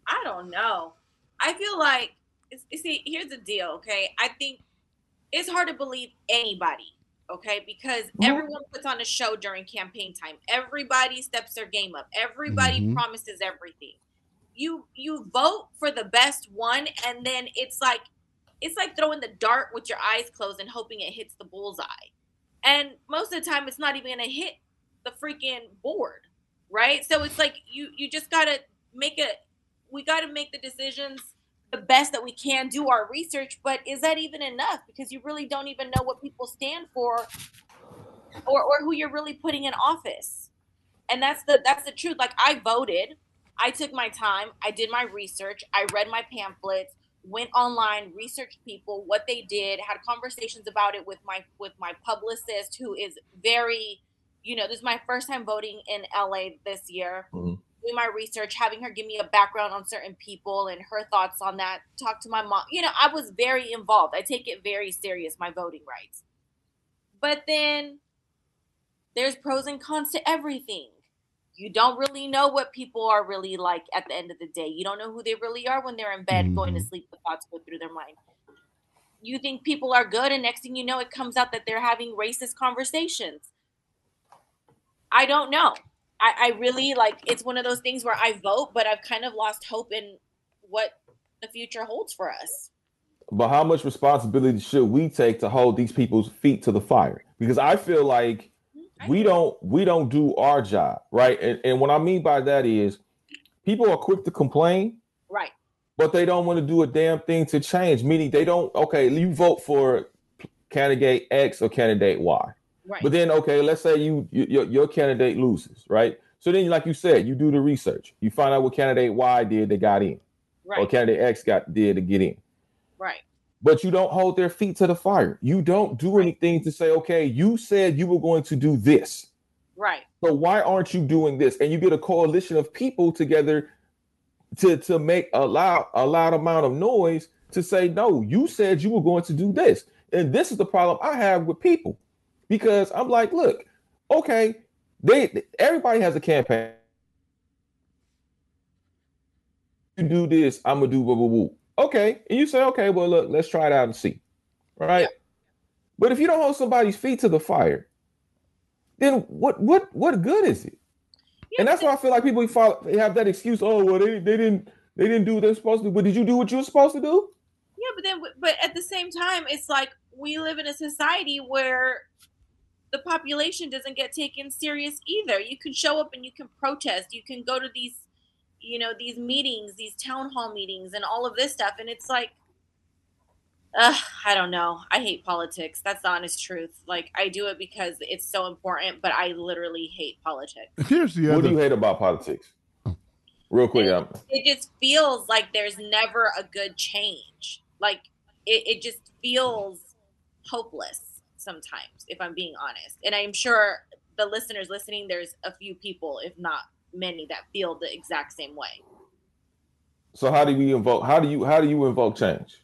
I don't know. I feel like see. Here's the deal. Okay, I think it's hard to believe anybody. Okay, because Mm-hmm. everyone puts on a show during campaign time. Everybody steps their game up. Everybody Mm-hmm. Mhm. promises everything. You you vote for the best one, and then it's like it's like throwing the dart with your eyes closed and hoping it hits the bullseye. And most of the time, it's not even gonna hit the freaking board, right? So it's like you you just gotta make a we gotta make the decisions the best that we can, do our research, but is that even enough? Because you really don't even know what people stand for or or who you're really putting in office. And that's the that's the truth. Like I voted, I took my time, I did my research, I read my pamphlets, went online, researched people, what they did, had conversations about it with my with my publicist who is very, you know, this is my first time voting in LA this year mm-hmm. doing my research, having her give me a background on certain people and her thoughts on that. Talk to my mom. You know, I was very involved. I take it very serious, my voting rights. But then there's pros and cons to everything. You don't really know what people are really like at the end of the day. You don't know who they really are when they're in bed going to mm-hmm. sleep. The thoughts go through their mind. You think people are good, and next thing you know, it comes out that they're having racist conversations. I don't know. I, I really like it's one of those things where I vote, but I've kind of lost hope in what the future holds for us. But how much responsibility should we take to hold these people's feet to the fire? Because I feel like we don't we don't do our job, right? And, and what I mean by that is people are quick to complain, Right. but they don't want to do a damn thing to change. Meaning they don't. Okay, you vote for candidate X or candidate Y, Right. but then okay, let's say you, you your, your candidate loses, right? So then, like you said, you do the research. You find out what candidate Y did that got in, right. or candidate X got did to get in Right. But you don't hold their feet to the fire. You don't do anything to say, okay, you said you were going to do this. Right. So why aren't you doing this? And you get a coalition of people together to, to make a loud, a loud amount of noise to say, no, you said you were going to do this. And this is the problem I have with people because I'm like, look, okay, they everybody has a campaign. You do this, I'm gonna do blah blah blah. Okay, and you say, okay, well, look, let's try it out and see, right? But if you don't hold somebody's feet to the fire, then what what what good is it? and that's why I feel like people follow, they have that excuse. Oh, well, they, they didn't they didn't do what they're supposed to do. But did you do what you were supposed to do? Yeah, but then, but at the same time, it's like we live in a society where the population doesn't get taken serious either. You can show up and you can protest. You can go to these, you know, these meetings, these town hall meetings, and all of this stuff. And it's like, uh, I don't know. I hate politics. That's the honest truth. Like I do it because it's so important, but I literally hate politics. (laughs) Here's the What do you hate about politics? Real quick, um, it just feels like there's never a good change. Like it, it just feels hopeless sometimes, if I'm being honest. And I'm sure the listeners listening, there's a few people, if not many, that feel the exact same way. so how do we invoke? How do you how do you invoke change?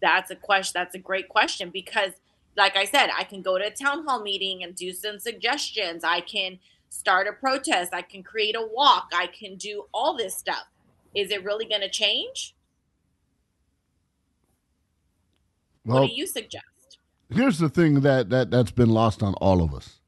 That's a question. That's a great question because, like I said, I can go to a town hall meeting and do some suggestions. I can start a protest. I can create a walk. I can do all this stuff. Is it really going to change? Well, what do you suggest? here's the thing that, that that's been lost on all of us.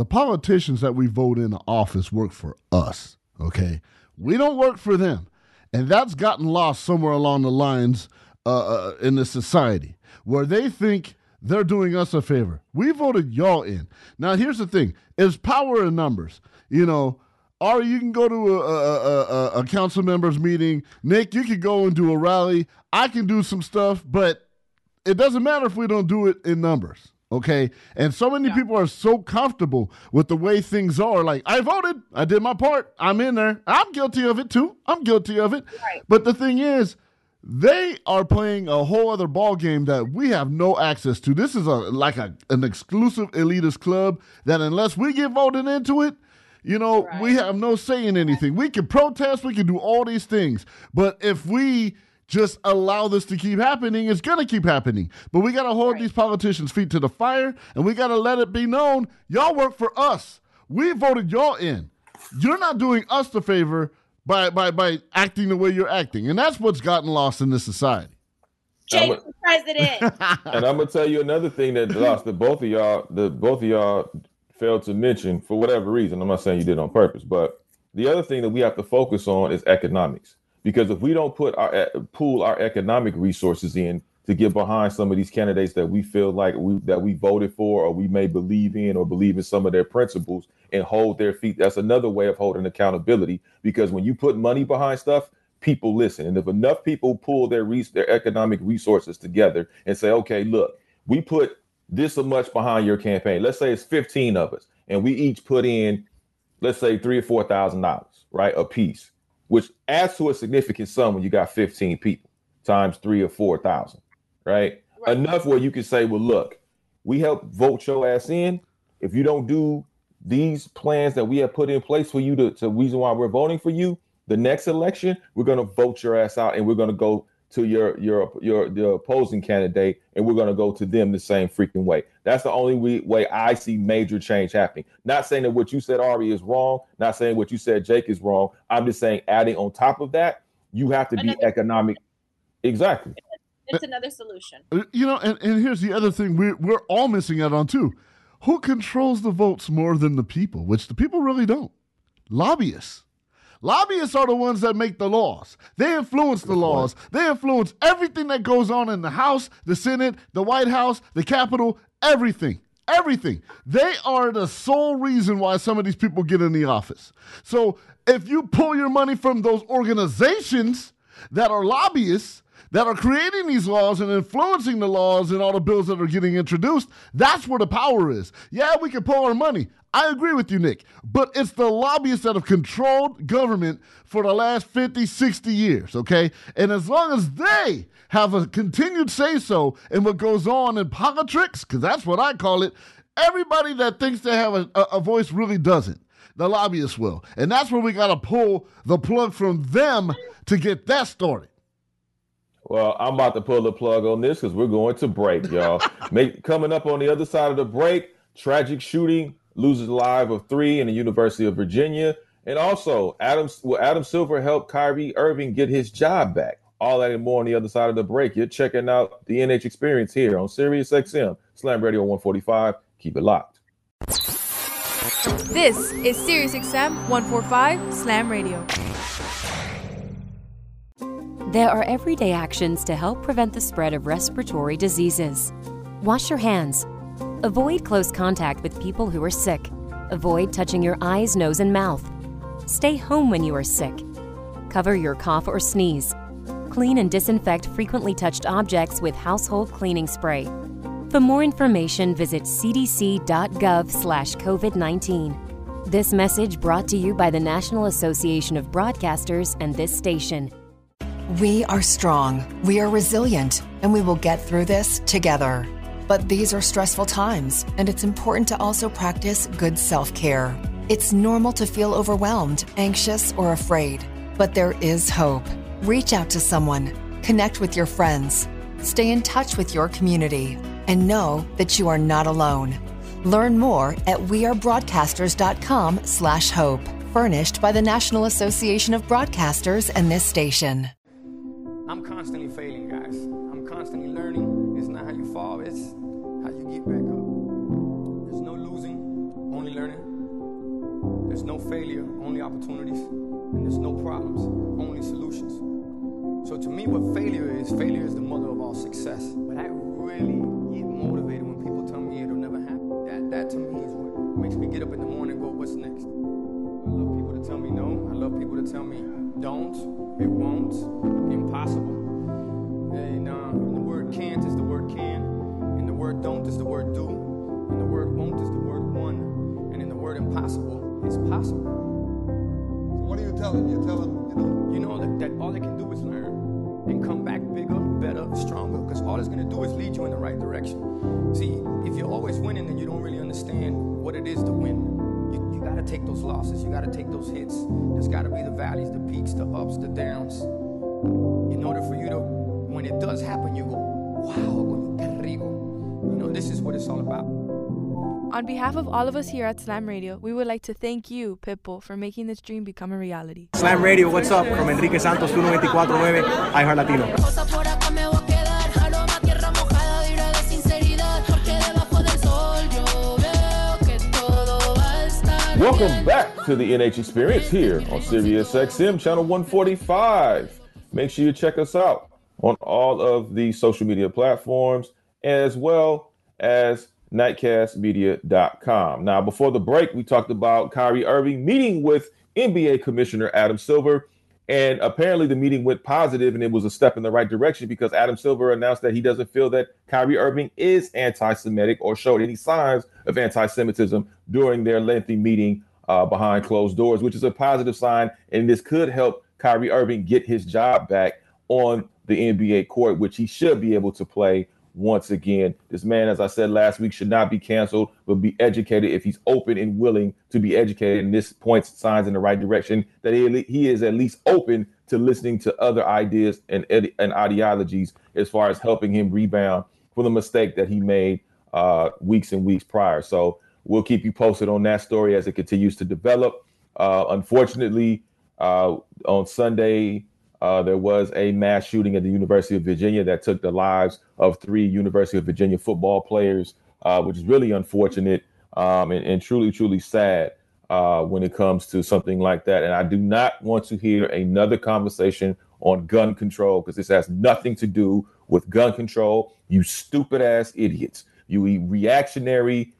The politicians that we vote in office work for us. Okay, we don't work for them, and that's gotten lost somewhere along the lines uh, uh, in the society where they think they're doing us a favor. We voted y'all in. Now, here's the thing: it's power in numbers. You know. Or you can go to a, a, a- a council members meeting. Nick, you can go and do a rally. I can do some stuff, but it doesn't matter if we don't do it in numbers okay? And so many people are so comfortable with the way things are. Like i voted. I did my part. I'm in there. I'm guilty of it too. I'm guilty of it. But the thing is they are playing a whole other ball game that we have no access to. This is a like a, an exclusive elitist club that unless we get voted into it You know, right. we have no say in anything. We can protest, we can do all these things. But if we just allow this to keep happening, it's going to keep happening. But we got to hold right. these politicians' feet to the fire and we got to let it be known y'all work for us. We voted y'all in. You're not doing us the favor by, by, by acting the way you're acting. And that's what's gotten lost in this society. Jake the president. (laughs) and I'm gonna tell you another thing that lost that both of y'all, the both of y'all failed to mention for whatever reason. I'm not saying you did on purpose, but the other thing that we have to focus on is economics. Because if we don't put our eh, pool our economic resources in to get behind some of these candidates that we feel like we that we voted for or we may believe in or believe in some of their principles and hold their feet, that's another way of holding accountability. Because when you put money behind stuff, people listen. And if enough people pull their their economic resources together and say, okay, look, we put this much behind your campaign. Let's say it's 15 of us, and we each put in, let's say three or four thousand dollars, right, a piece, which adds to a significant sum when you got 15 people times three or four thousand, right? right? Enough where you can say, well, look, we help vote your ass in. If you don't do these plans that we have put in place for you to, to reason why we're voting for you, the next election, we're going to vote your ass out and we're going to go to your your your the opposing candidate and we're going to go to them the same freaking way. That's the only way, way I see major change happening. Not saying that what you said Ari is wrong, not saying what you said Jake is wrong. I'm just saying adding on top of that, you have to another be economic. Exactly. It's another solution. Uh, you know, and, and here's the other thing we're we're all missing out on too. Who controls the votes more than the people, which the people really don't? Lobbyists. Lobbyists are the ones that make the laws. They influence the laws. They influence everything that goes on in the House, the Senate, the White House, the Capitol, everything. Everything. They are the sole reason why some of these people get in the office. So if you pull your money from those organizations that are lobbyists, that are creating these laws and influencing the laws and all the bills that are getting introduced, that's where the power is. Yeah, we can pull our money. I agree with you, Nick. But it's the lobbyists that have controlled government for the last 50, 60 years, okay? And as long as they have a continued say so in what goes on in politics, because that's what I call it, everybody that thinks they have a, a voice really doesn't. The lobbyists will. And that's where we got to pull the plug from them to get that started. Well, I'm about to pull the plug on this because we're going to break, y'all. (laughs) Make, coming up on the other side of the break, tragic shooting loses live of three in the University of Virginia. And also, Adam, will Adam Silver help Kyrie Irving get his job back? All that and more on the other side of the break. You're checking out the NH experience here on Sirius XM, Slam Radio 145. Keep it locked. This is Sirius XM 145 Slam Radio. There are everyday actions to help prevent the spread of respiratory diseases. Wash your hands Avoid close contact with people who are sick. Avoid touching your eyes, nose, and mouth. Stay home when you are sick. Cover your cough or sneeze. Clean and disinfect frequently touched objects with household cleaning spray. For more information, visit cdc.gov/covid19. This message brought to you by the National Association of Broadcasters and this station. We are strong, we are resilient, and we will get through this together. But these are stressful times, and it's important to also practice good self care. It's normal to feel overwhelmed, anxious, or afraid, but there is hope. Reach out to someone, connect with your friends, stay in touch with your community, and know that you are not alone. Learn more at wearebroadcasters.com slash hope. Furnished by the National Association of Broadcasters and this station. I'm constantly failing, guys. I'm constantly learning. Not how you fall, it's how you get back up. There's no losing, only learning. There's no failure, only opportunities. And there's no problems, only solutions. So to me, what failure is, failure is the mother of all success. But I really get motivated when people tell me it'll never happen. That, that to me is what makes me get up in the morning and go, what's next? I love people to tell me no. I love people to tell me don't, it won't, impossible. And uh, the word can't is the word can And the word don't is the word do, and the word won't is the word one, and in the word impossible is possible. So what are you telling? You're telling, you know, you know that, that all they can do is learn and come back bigger, better, stronger, because all it's going to do is lead you in the right direction. See, if you're always winning, then you don't really understand what it is to win. You, you got to to take those losses. You got to take those hits. There's got to be the valleys, the peaks, the ups, the downs. In order for you to, when it does happen, you go, wow, qué rico. You know, this is what it's all about. On behalf of all of us here at Slam Radio, we would like to thank you, Pitbull, for making this dream become a reality. Slam Radio, what's up? From Enrique Santos, 1249, iHeart Latino. Welcome back to the NH Experience here on Sirius XM channel 145. Make sure you check us out on all of the social media platforms as well as nightcastmedia.com. Now, before the break, we talked about Kyrie Irving meeting with NBA Commissioner Adam Silver. And apparently, the meeting went positive, and it was a step in the right direction because Adam Silver announced that he doesn't feel that Kyrie Irving is anti Semitic or showed any signs of anti Semitism during their lengthy meeting uh, behind closed doors, which is a positive sign. And this could help Kyrie Irving get his job back on the NBA court, which he should be able to play once again. This man, as I said last week, should not be canceled, but be educated if he's open and willing to be educated. And this points signs in the right direction that he, he is at least open to listening to other ideas and, and ideologies as far as helping him rebound from the mistake that he made uh, weeks and weeks prior. So we'll keep you posted on that story as it continues to develop. Uh, unfortunately, uh, on Sunday, uh, there was a mass shooting at the University of Virginia that took the lives of three University of Virginia football players, uh, which is really unfortunate um, and, and, truly, truly sad uh, when it comes to something like that. And I do not want to hear another conversation on gun control because this has nothing to do with gun control. You stupid ass idiots. You reactionary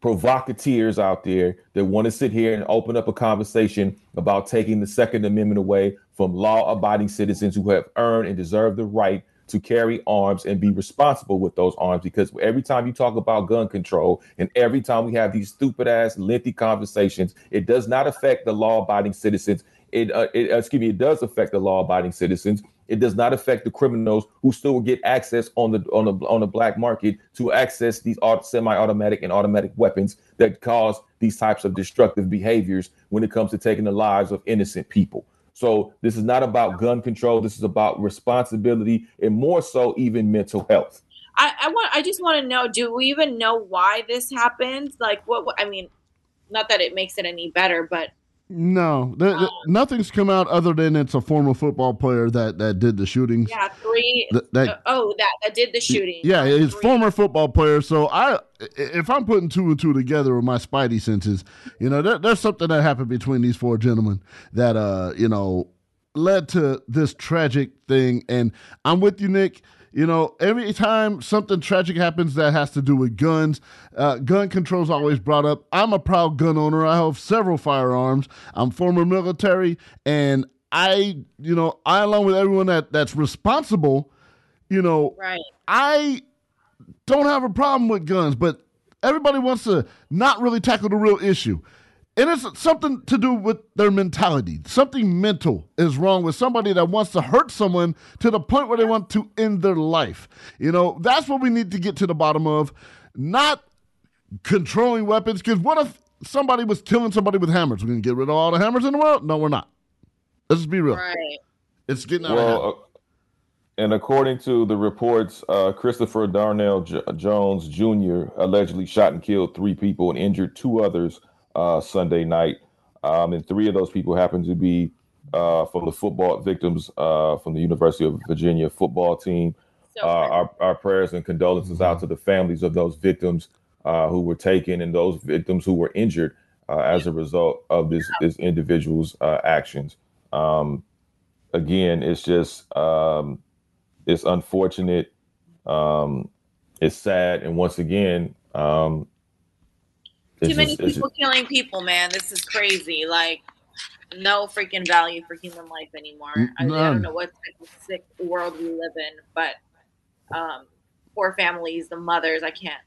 provocateurs out there that want to sit here and open up a conversation about taking the Second Amendment away from law abiding citizens who have earned and deserve the right to carry arms and be responsible with those arms. Because every time you talk about gun control and every time we have these stupid ass lengthy conversations, it does not affect the law abiding citizens. It, uh, it excuse me, it does affect the law abiding citizens. It does not affect the criminals who still get access on the on the on the black market to access these semi-automatic and automatic weapons that cause these types of destructive behaviors when it comes to taking the lives of innocent people. So this is not about gun control. This is about responsibility and more so even mental health. I, I want I just want to know, do we even know why this happened? Like what, what I mean, not that it makes it any better, but no, th- th- nothing's come out other than it's a former football player that that did the shootings. Yeah, three. Th- that, uh, oh, that that did the shooting. Yeah, it's former football player. So I, if I'm putting two and two together with my spidey senses, you know, there, there's something that happened between these four gentlemen that uh, you know, led to this tragic thing. And I'm with you, Nick. You know, every time something tragic happens that has to do with guns, uh, gun control is always brought up. I'm a proud gun owner. I have several firearms. I'm former military, and I, you know, I along with everyone that that's responsible, you know, right. I don't have a problem with guns, but everybody wants to not really tackle the real issue. And it's something to do with their mentality. Something mental is wrong with somebody that wants to hurt someone to the point where they want to end their life. You know, that's what we need to get to the bottom of. Not controlling weapons. Because what if somebody was killing somebody with hammers? We're going to get rid of all the hammers in the world? No, we're not. Let's just be real. Right. It's getting out well, of hand. uh, and according to the reports, uh, Christopher Darnell J- Jones Jr. allegedly shot and killed three people and injured two others uh, Sunday night. Um, and three of those people happen to be uh, from the football victims uh, from the University of Virginia football team. Uh, our, our prayers and condolences out to the families of those victims uh, who were taken and those victims who were injured uh, as a result of this, this individual's actions. Um, again, it's just um, it's unfortunate. Um, it's sad, and once again, um, too many just, people killing people, man. This is crazy. Like, no freaking value for human life anymore. I, I, don't know what type of sick world we live in, but um, poor families, the mothers, I can't.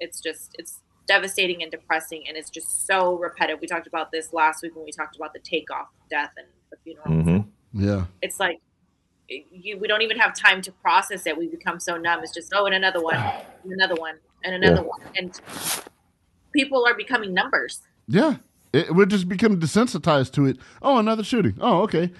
It's just, it's devastating and depressing, and it's just so repetitive. We talked about this last week when we talked about the takeoff death and the funeral. Mm-hmm. Yeah. It's like, you, we don't even have time to process it. We become so numb. It's just, oh, and another one, and another one, and another yeah. one. And people are becoming numbers. Yeah. It, we're just becoming desensitized to it. Oh, another shooting. Oh, okay.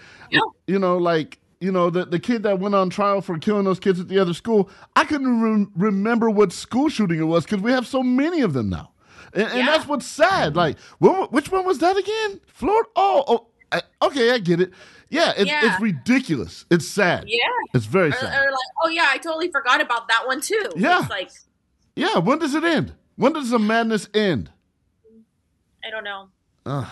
You know, like you know the the kid that went on trial for killing those kids at the other school. I couldn't re- remember what school shooting it was because we have so many of them now, and, and that's what's sad. Like, wh- which one was that again? Florida. Oh, oh, I, okay, I get it. Yeah, it's, Yeah. it's ridiculous. It's sad. Yeah. It's very Or, sad. or like, oh yeah, I totally forgot about that one too. Yeah. It's like Yeah, when does it end? When does the madness end? I don't know. Ugh.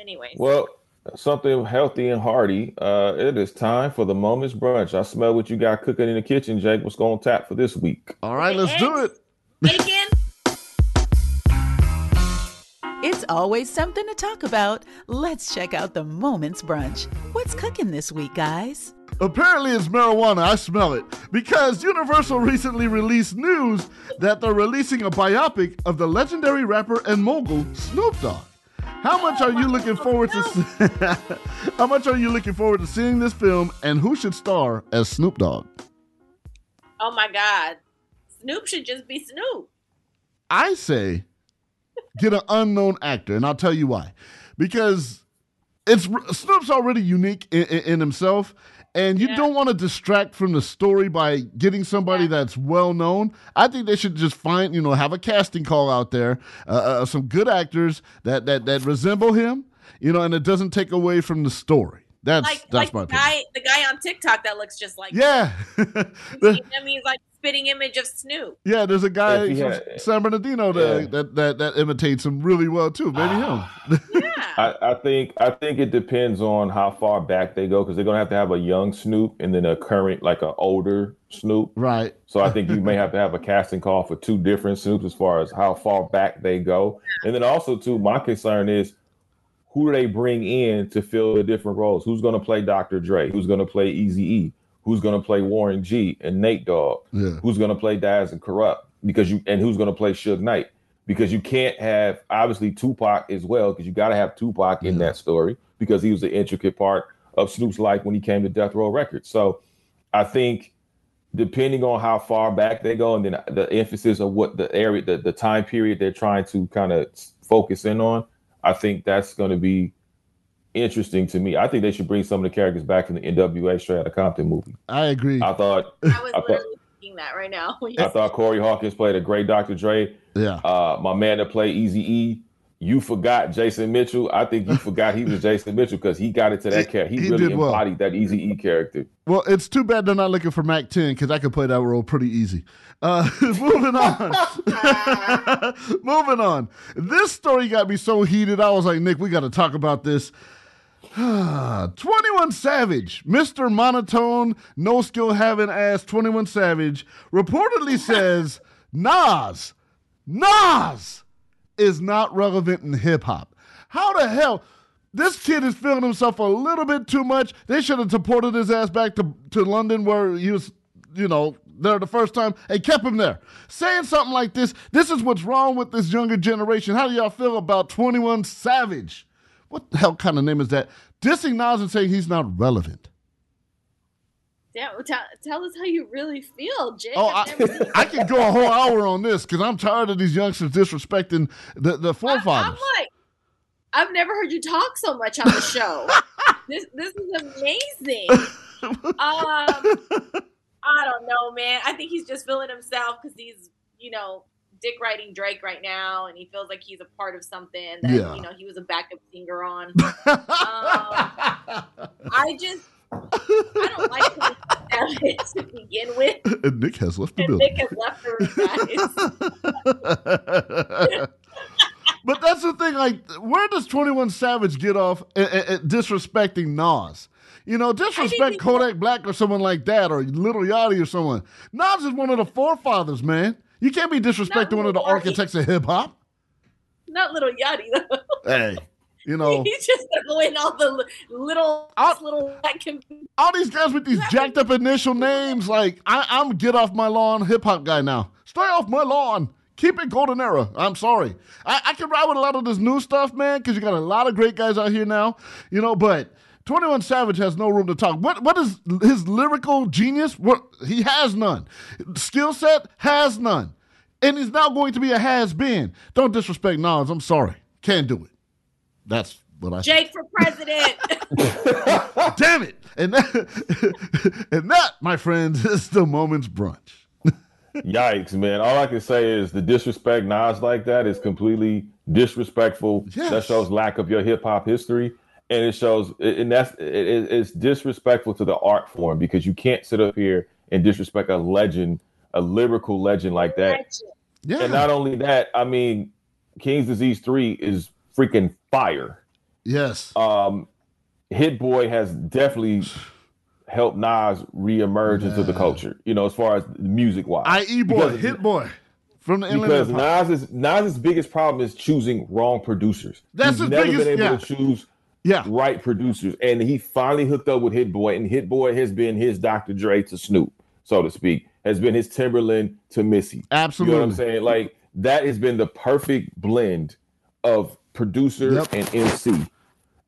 Anyways. Well, something healthy and hearty. Uh, it is time for the moment's brunch. I smell what you got cooking in the kitchen, Jake. What's going to tap for this week? All right, let's do it. Bacon. It's always something to talk about. Let's check out the Moments Brunch. What's cooking this week, guys? Apparently, it's marijuana. I smell it. Because Universal recently released news that they're releasing a biopic of the legendary rapper and mogul Snoop Dogg. How much are you looking forward to? Oh (laughs) how much are you looking forward to seeing this film, and who should star as Snoop Dogg? Oh my God. Snoop should just be Snoop. I say get an unknown actor, and I'll tell you why. Because it's Snoop's already unique in, in, in himself, and you don't want to distract from the story by getting somebody that's well known. I think they should just find, you know, have a casting call out there, uh, uh, some good actors that that that resemble him, you know, and it doesn't take away from the story. That's like that's like my the guy the guy on TikTok that looks just like Yeah. I (laughs) mean like spitting image of Snoop. Yeah, there's a guy If he from had- San Bernardino that, Yeah. that, that that imitates him really well too. Maybe him. Ah, (laughs) I, I think I think it depends on how far back they go because they're gonna have to have a young Snoop and then a current like an older Snoop. Right. So I think you (laughs) may have to have a casting call for two different Snoops as far as how far back they go. And then also too, my concern is who do they bring in to fill the different roles? Who's gonna play Dr. Dre? Who's gonna play Easy E? Who's gonna play Warren G and Nate Dogg? Yeah. Who's gonna play Daz and Kurupt? Because you and who's gonna play Suge Knight? Because you can't have obviously Tupac as well, because you gotta have Tupac in that story because he was an intricate part of Snoop's life when he came to Death Row Records. So I think depending on how far back they go and then the emphasis of what the area the, the time period they're trying to kind of focus in on i think that's going to be interesting to me i think they should bring some of the characters back from the nwa straight outta compton movie I agree. i thought I was I thought, literally thinking that right now. (laughs) I thought Corey Hawkins played a great Dr. Dre. Yeah. Uh, my man that played Easy E, you forgot Jason Mitchell. I think you forgot he was (laughs) Jason Mitchell because he got into that character. He, he really did well. embodied that Easy E character. Well, it's too bad they're not looking for Mack 10 because I could play that role pretty easy. Uh, (laughs) moving on. moving on. This story got me so heated. I was like, Nick, we got to talk about this. (sighs) 21 Savage, Mr. Monotone, no skill having ass 21 Savage, reportedly (laughs) says Nas, Nas is not relevant in hip hop. How the hell? This kid is feeling himself a little bit too much. They should have deported his ass back to, to London where he was, you know, there the first time and kept him there. Saying something like this, this is what's wrong with this younger generation. How do y'all feel about 21 Savage? What the hell kind of name is that? Dissing Nas and saying he's not relevant. Damn, tell, tell us how you really feel, Jake. Oh, seen I (laughs) could go a whole hour on this because I'm tired of these youngsters disrespecting the, the forefathers. I'm forefathers. like, I've never heard you talk so much on the show. (laughs) this this is amazing. Um, I don't know, man. I think he's just feeling himself because he's, you know, dick riding Drake right now, and he feels like he's a part of something that Yeah. you know he was a backup singer on. (laughs) um, I just. I don't like 21 Savage (laughs) to begin with. and Nick has left the And building. Nick has left the room, (laughs) but that's the thing. Like, where does Twenty One Savage get off at, at- at disrespecting Nas? You know, disrespect Kodak Black or someone like that, or Little Yachty or someone. Nas is one of the forefathers, man. You can't be disrespecting one of the Yachty. architects of hip hop. Not little Yachty though. (laughs) Hey, you know, (laughs) He's just throwing all the li- little little can all these guys with these jacked up initial (laughs) names. Like, I, I'm get off my lawn hip hop guy now. Stay off my lawn. Keep it golden era. I'm sorry. I, I can ride with a lot of this new stuff, man, because you got a lot of great guys out here now. You know, but 21 Savage has no room to talk. What what is his lyrical genius? What he has none. Skill set has none. And he's now going to be a has been. Don't disrespect Nas. I'm sorry. Can't do it. That's what I Jake for president. (laughs) Damn it. And that, (laughs) and that, my friends, (laughs) is the moment's brunch. Yikes, man. All I can say is the disrespect Nas like that is completely disrespectful. Yes. That shows lack of your hip hop history. And it shows, and that's, it, it's disrespectful to the art form because you can't sit up here and disrespect a legend, a lyrical legend like that. Yeah. And not only that, I mean, King's Disease 3 is freaking fire. Yes. Um, Hit Boy has definitely helped Nas reemerge into the culture, you know, as far as music wise. I.E. boy, hit boy from the because. Nas's Nas's biggest problem is choosing wrong producers. That's He's his never biggest- been able yeah. to choose yeah. right producers, and he finally hooked up with Hit Boy, and Hit Boy has been his Dr. Dre to Snoop, so to speak, has been his Timbaland to Missy. Absolutely. you know what I'm saying? Like that has been the perfect blend of producer Yep. and MC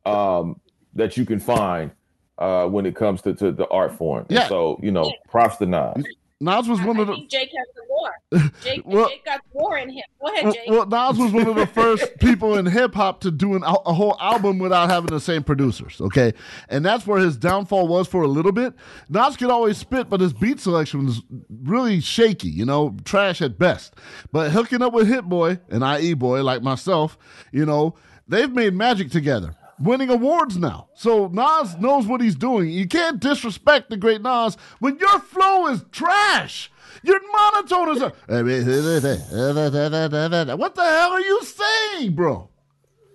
um, that you can find uh, when it comes to, to the art form. And Yeah. so you know, props to Nas. Nas was one I of the Jake has the war. (laughs) Jake, Well- Jake got the war in him. Go ahead, Jake. well, Nas was one of the first (laughs) people in hip hop to do an, a whole album without having the same producers. Okay, and that's where his downfall was for a little bit. Nas could always spit, but his beat selection was really shaky. You know, trash at best. But hooking up with Hit Boy and IE Boy like myself, you know, they've made magic together. Winning awards now. So Nas knows what he's doing. You can't disrespect the great Nas when your flow is trash. Your monotone is a. (laughs) What the hell are you saying, bro?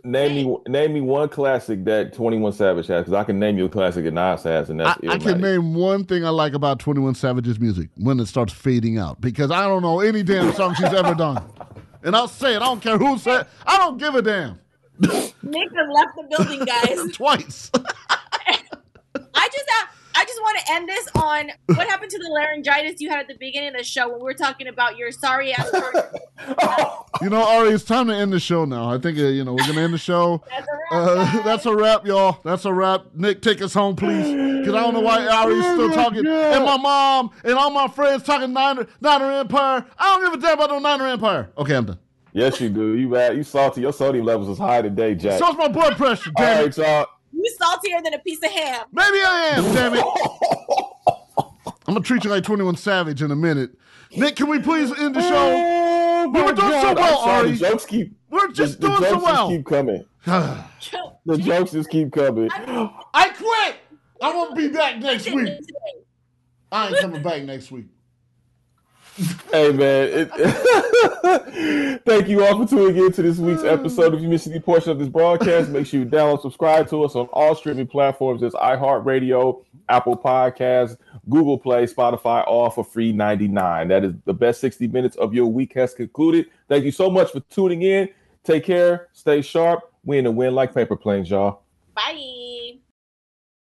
Name me name me one classic that 21 Savage has, because I can name you a classic that Nas has, and I, that's I can name one thing I like about 21 Savage's music when it starts fading out because I don't know any damn song she's ever done. And I'll say it, I don't care who said I don't give a damn. Nick has left the building, guys. (laughs) Twice. I just have, I just want to end this on what happened to the laryngitis you had at the beginning of the show when we were talking about your sorry ass. (laughs) You know, Ari, it's time to end the show now. I think, uh, you know, we're going to end the show. (laughs) Uh, that's a wrap, y'all. That's a wrap. Nick, take us home, please. Because I don't know why Ari's still talking. And my mom and all my friends talking Niner, Niner Empire. I don't give a damn about no Niner Empire. Okay, I'm done. Yes, you do. You bad. You salty. Your sodium levels is high today, Jack. So's my blood pressure, damn right, it. y'all. You saltier than a piece of ham. Maybe I am, damn it. I'm going to treat you like 21 Savage in a minute. Nick, can we please end the show? we were doing so God, I'm well, sorry, Ari. The jokes keep. We're just the, doing the so jokes well. Just keep coming. (sighs) the jokes just keep coming. I quit. I won't be back next week. I ain't coming back next week. Hey man, it, (laughs) thank you all for tuning in to this week's episode. If you missed any portion of this broadcast, make sure you download, subscribe to us on all streaming platforms. There's iHeartRadio, Apple Podcasts, Google Play, Spotify, all for free 99. That is the best 60 minutes of your week has concluded. Thank you so much for tuning in. Take care, stay sharp. We in a win like paper planes, y'all. Bye.